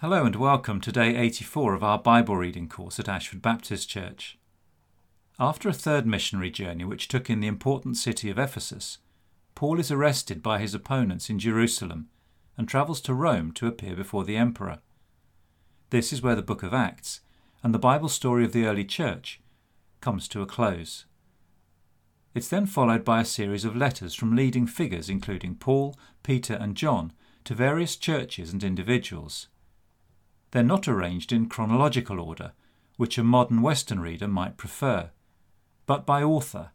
Hello and welcome to day 84 of our Bible reading course at Ashford Baptist Church. After a third missionary journey which took in the important city of Ephesus, Paul is arrested by his opponents in Jerusalem and travels to Rome to appear before the emperor. This is where the book of Acts and the Bible story of the early church comes to a close. It's then followed by a series of letters from leading figures including Paul, Peter, and John to various churches and individuals. They're not arranged in chronological order, which a modern Western reader might prefer, but by author,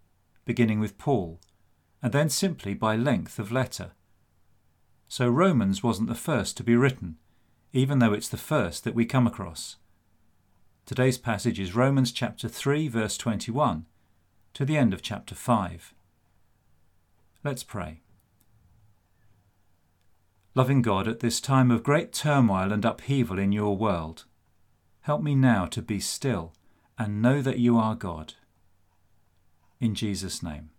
beginning with Paul, and then simply by length of letter. So Romans wasn't the first to be written, even though it's the first that we come across. Today's passage is Romans chapter 3, verse 21, to the end of chapter 5. Let's pray. Loving God, at this time of great turmoil and upheaval in your world, help me now to be still and know that you are God. In Jesus' name.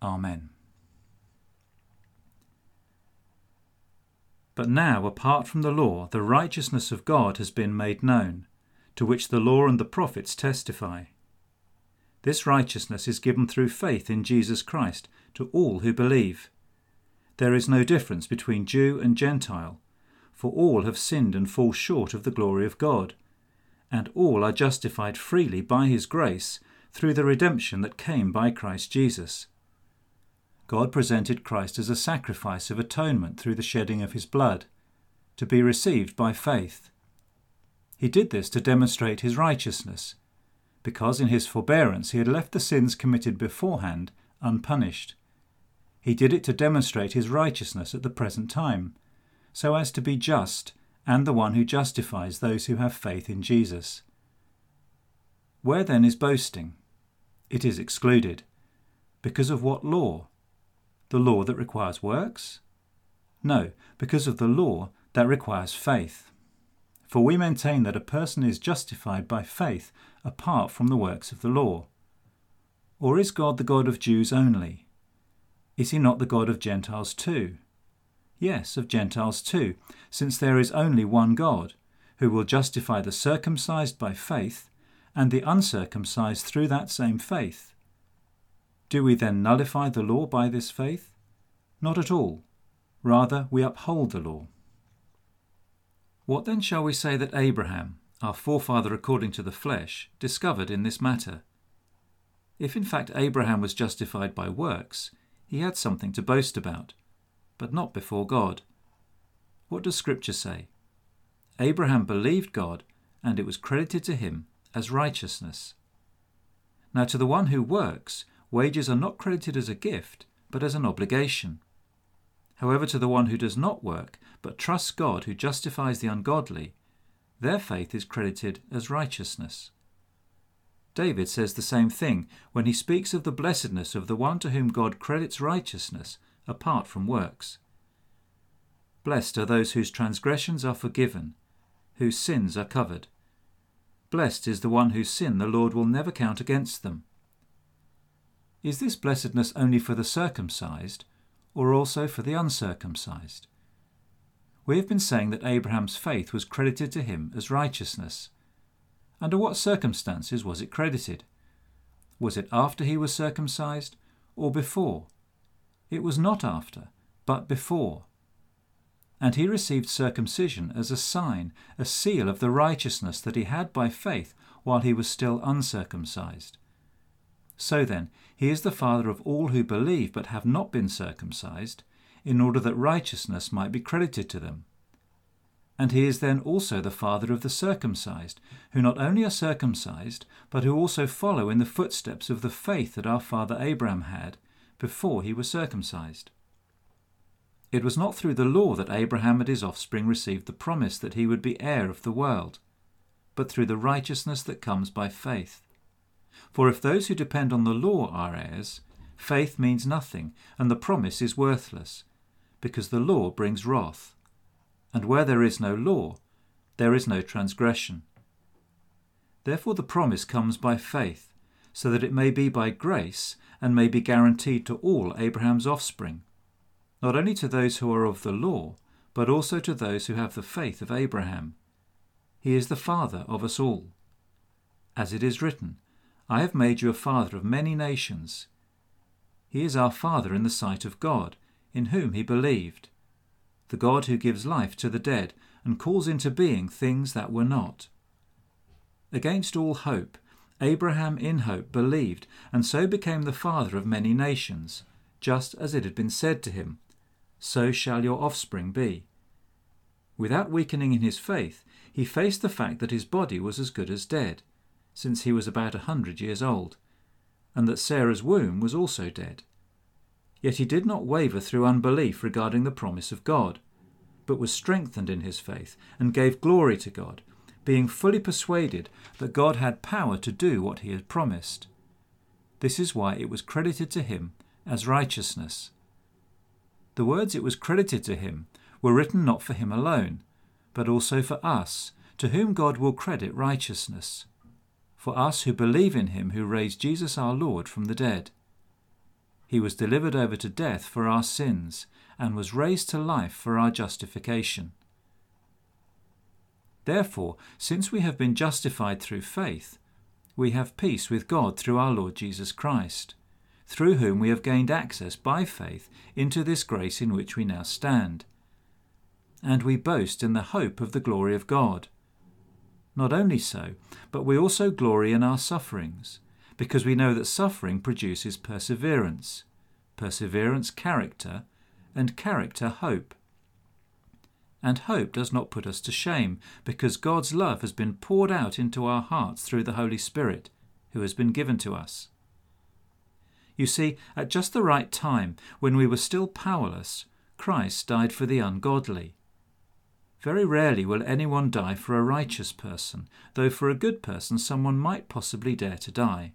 Amen. But now, apart from the law, the righteousness of God has been made known, to which the law and the prophets testify. This righteousness is given through faith in Jesus Christ to all who believe there is no difference between Jew and Gentile, for all have sinned and fall short of the glory of God, and all are justified freely by his grace through the redemption that came by Christ Jesus. God presented Christ as a sacrifice of atonement through the shedding of his blood, to be received by faith. He did this to demonstrate his righteousness, because in his forbearance he had left the sins committed beforehand unpunished. He did it to demonstrate his righteousness at the present time, so as to be just and the one who justifies those who have faith in Jesus. Where then is boasting? It is excluded. Because of what law? The law that requires works? No, because of the law that requires faith. For we maintain that a person is justified by faith apart from the works of the law. Or is God the God of Jews only? Is he not the God of Gentiles too? Yes, of Gentiles too, since there is only one God, who will justify the circumcised by faith and the uncircumcised through that same faith. Do we then nullify the law by this faith? Not at all. Rather, we uphold the law. What then shall we say that Abraham, our forefather according to the flesh, discovered in this matter? If in fact Abraham was justified by works, he had something to boast about, but not before God. What does Scripture say? Abraham believed God, and it was credited to him as righteousness. Now, to the one who works, wages are not credited as a gift, but as an obligation. However, to the one who does not work, but trusts God who justifies the ungodly, their faith is credited as righteousness. David says the same thing when he speaks of the blessedness of the one to whom God credits righteousness apart from works. Blessed are those whose transgressions are forgiven, whose sins are covered. Blessed is the one whose sin the Lord will never count against them. Is this blessedness only for the circumcised, or also for the uncircumcised? We have been saying that Abraham's faith was credited to him as righteousness. Under what circumstances was it credited? Was it after he was circumcised or before? It was not after, but before. And he received circumcision as a sign, a seal of the righteousness that he had by faith while he was still uncircumcised. So then, he is the father of all who believe but have not been circumcised, in order that righteousness might be credited to them and he is then also the father of the circumcised, who not only are circumcised, but who also follow in the footsteps of the faith that our father Abraham had before he was circumcised. It was not through the law that Abraham and his offspring received the promise that he would be heir of the world, but through the righteousness that comes by faith. For if those who depend on the law are heirs, faith means nothing, and the promise is worthless, because the law brings wrath and where there is no law, there is no transgression. Therefore, the promise comes by faith, so that it may be by grace and may be guaranteed to all Abraham's offspring, not only to those who are of the law, but also to those who have the faith of Abraham. He is the father of us all. As it is written, I have made you a father of many nations. He is our father in the sight of God, in whom he believed, the God who gives life to the dead and calls into being things that were not. Against all hope, Abraham in hope believed, and so became the father of many nations, just as it had been said to him, So shall your offspring be. Without weakening in his faith, he faced the fact that his body was as good as dead, since he was about a hundred years old, and that Sarah's womb was also dead. Yet he did not waver through unbelief regarding the promise of God, but was strengthened in his faith and gave glory to God, being fully persuaded that God had power to do what he had promised. This is why it was credited to him as righteousness. The words it was credited to him were written not for him alone, but also for us, to whom God will credit righteousness, for us who believe in him who raised Jesus our Lord from the dead. He was delivered over to death for our sins and was raised to life for our justification. Therefore, since we have been justified through faith, we have peace with God through our Lord Jesus Christ, through whom we have gained access by faith into this grace in which we now stand. And we boast in the hope of the glory of God. Not only so, but we also glory in our sufferings because we know that suffering produces perseverance, perseverance, character, and character, hope. And hope does not put us to shame, because God's love has been poured out into our hearts through the Holy Spirit, who has been given to us. You see, at just the right time, when we were still powerless, Christ died for the ungodly. Very rarely will anyone die for a righteous person, though for a good person someone might possibly dare to die.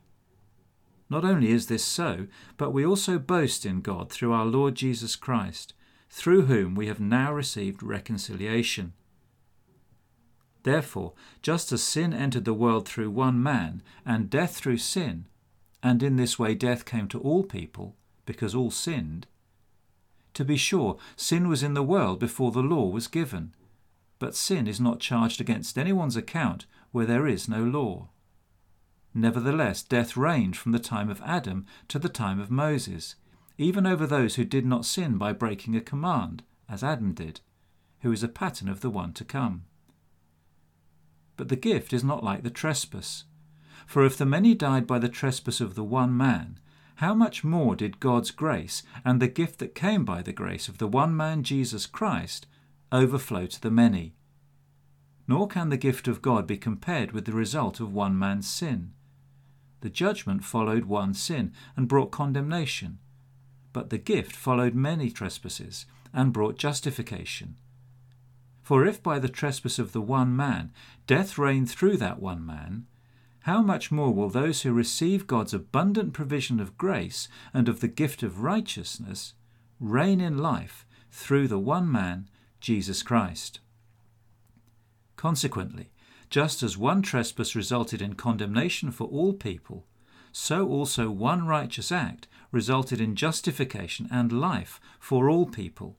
Not only is this so, but we also boast in God through our Lord Jesus Christ, through whom we have now received reconciliation. Therefore, just as sin entered the world through one man, and death through sin, and in this way death came to all people, because all sinned, to be sure, sin was in the world before the law was given, but sin is not charged against anyone's account where there is no law. Nevertheless, death reigned from the time of Adam to the time of Moses, even over those who did not sin by breaking a command, as Adam did, who is a pattern of the one to come. But the gift is not like the trespass. For if the many died by the trespass of the one man, how much more did God's grace and the gift that came by the grace of the one man Jesus Christ overflow to the many? Nor can the gift of God be compared with the result of one man's sin. The judgment followed one sin and brought condemnation, but the gift followed many trespasses and brought justification. For if by the trespass of the one man death reigned through that one man, how much more will those who receive God's abundant provision of grace and of the gift of righteousness reign in life through the one man, Jesus Christ? Consequently, just as one trespass resulted in condemnation for all people, so also one righteous act resulted in justification and life for all people.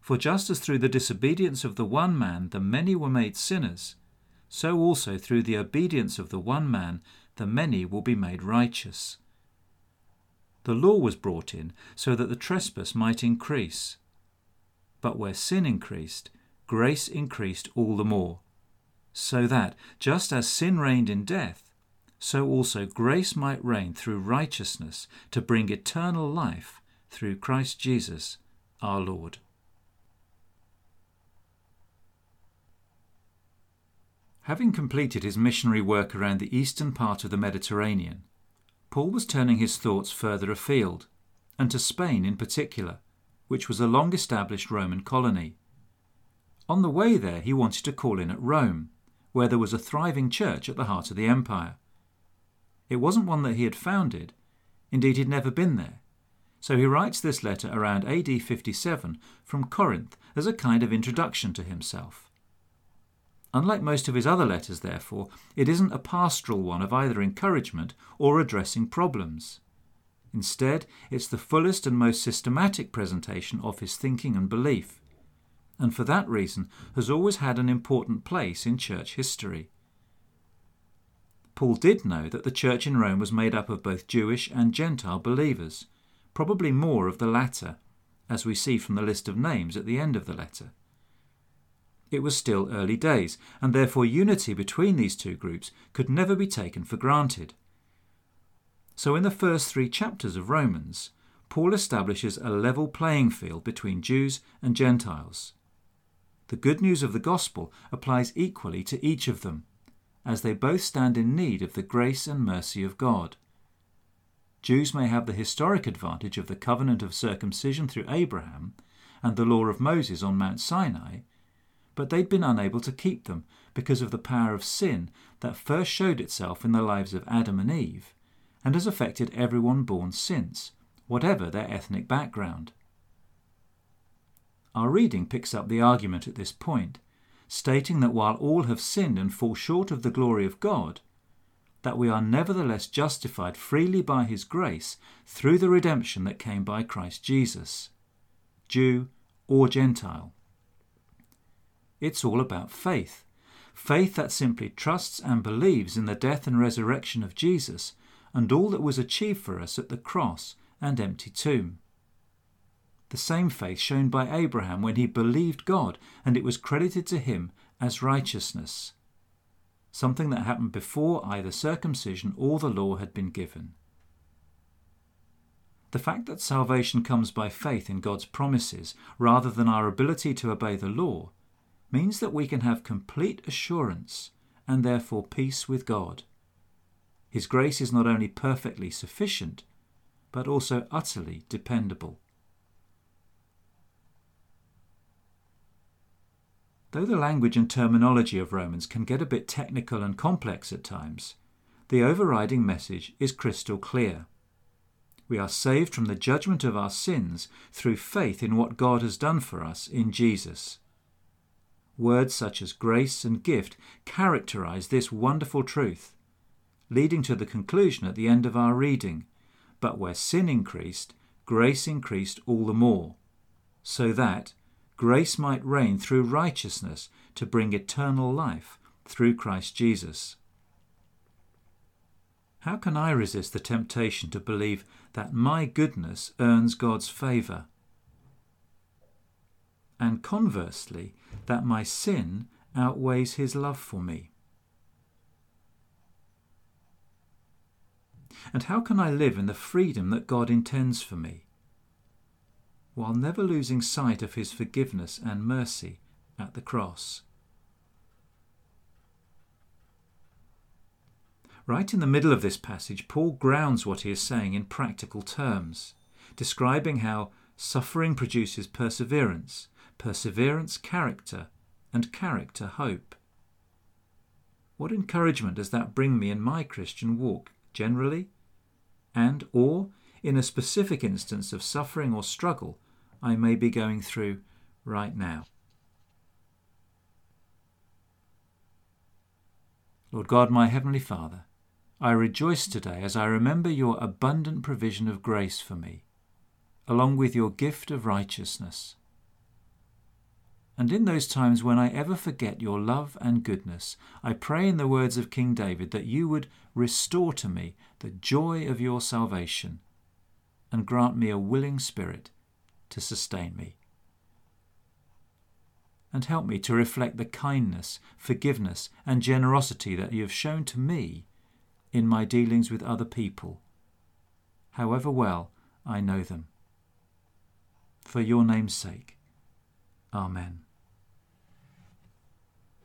For just as through the disobedience of the one man the many were made sinners, so also through the obedience of the one man the many will be made righteous. The law was brought in so that the trespass might increase. But where sin increased, grace increased all the more so that, just as sin reigned in death, so also grace might reign through righteousness to bring eternal life through Christ Jesus our Lord. Having completed his missionary work around the eastern part of the Mediterranean, Paul was turning his thoughts further afield, and to Spain in particular, which was a long established Roman colony. On the way there, he wanted to call in at Rome where there was a thriving church at the heart of the empire. It wasn't one that he had founded, indeed, he'd never been there. So he writes this letter around AD 57 from Corinth as a kind of introduction to himself. Unlike most of his other letters, therefore, it isn't a pastoral one of either encouragement or addressing problems. Instead, it's the fullest and most systematic presentation of his thinking and belief, and for that reason has always had an important place in church history. Paul did know that the church in Rome was made up of both Jewish and Gentile believers, probably more of the latter, as we see from the list of names at the end of the letter. It was still early days, and therefore unity between these two groups could never be taken for granted. So, in the first three chapters of Romans, Paul establishes a level playing field between Jews and Gentiles. The good news of the gospel applies equally to each of them, as they both stand in need of the grace and mercy of God. Jews may have the historic advantage of the covenant of circumcision through Abraham and the law of Moses on Mount Sinai, but they'd been unable to keep them because of the power of sin that first showed itself in the lives of Adam and Eve and has affected everyone born since, whatever their ethnic background. Our reading picks up the argument at this point, stating that while all have sinned and fall short of the glory of God, that we are nevertheless justified freely by his grace through the redemption that came by Christ Jesus, Jew or Gentile. It's all about faith. Faith that simply trusts and believes in the death and resurrection of Jesus and all that was achieved for us at the cross and empty tomb. The same faith shown by Abraham when he believed God and it was credited to him as righteousness, something that happened before either circumcision or the law had been given. The fact that salvation comes by faith in God's promises rather than our ability to obey the law means that we can have complete assurance and therefore peace with God. His grace is not only perfectly sufficient, but also utterly dependable. Though the language and terminology of Romans can get a bit technical and complex at times, the overriding message is crystal clear. We are saved from the judgment of our sins through faith in what God has done for us in Jesus. Words such as grace and gift characterize this wonderful truth, leading to the conclusion at the end of our reading But where sin increased, grace increased all the more, so that grace might reign through righteousness to bring eternal life through Christ Jesus. How can I resist the temptation to believe that my goodness earns God's favour? And conversely, that my sin outweighs his love for me? And how can I live in the freedom that God intends for me, while never losing sight of his forgiveness and mercy at the cross? Right in the middle of this passage, Paul grounds what he is saying in practical terms, describing how suffering produces perseverance, perseverance, character, and character, hope. What encouragement does that bring me in my Christian walk generally? And, or, in a specific instance of suffering or struggle I may be going through right now? Lord God, my Heavenly Father, I rejoice today as I remember your abundant provision of grace for me, along with your gift of righteousness. And in those times when I ever forget your love and goodness, I pray in the words of King David that you would restore to me the joy of your salvation and grant me a willing spirit to sustain me. And help me to reflect the kindness, forgiveness, and generosity that you have shown to me in my dealings with other people, however well I know them. For your name's sake. Amen.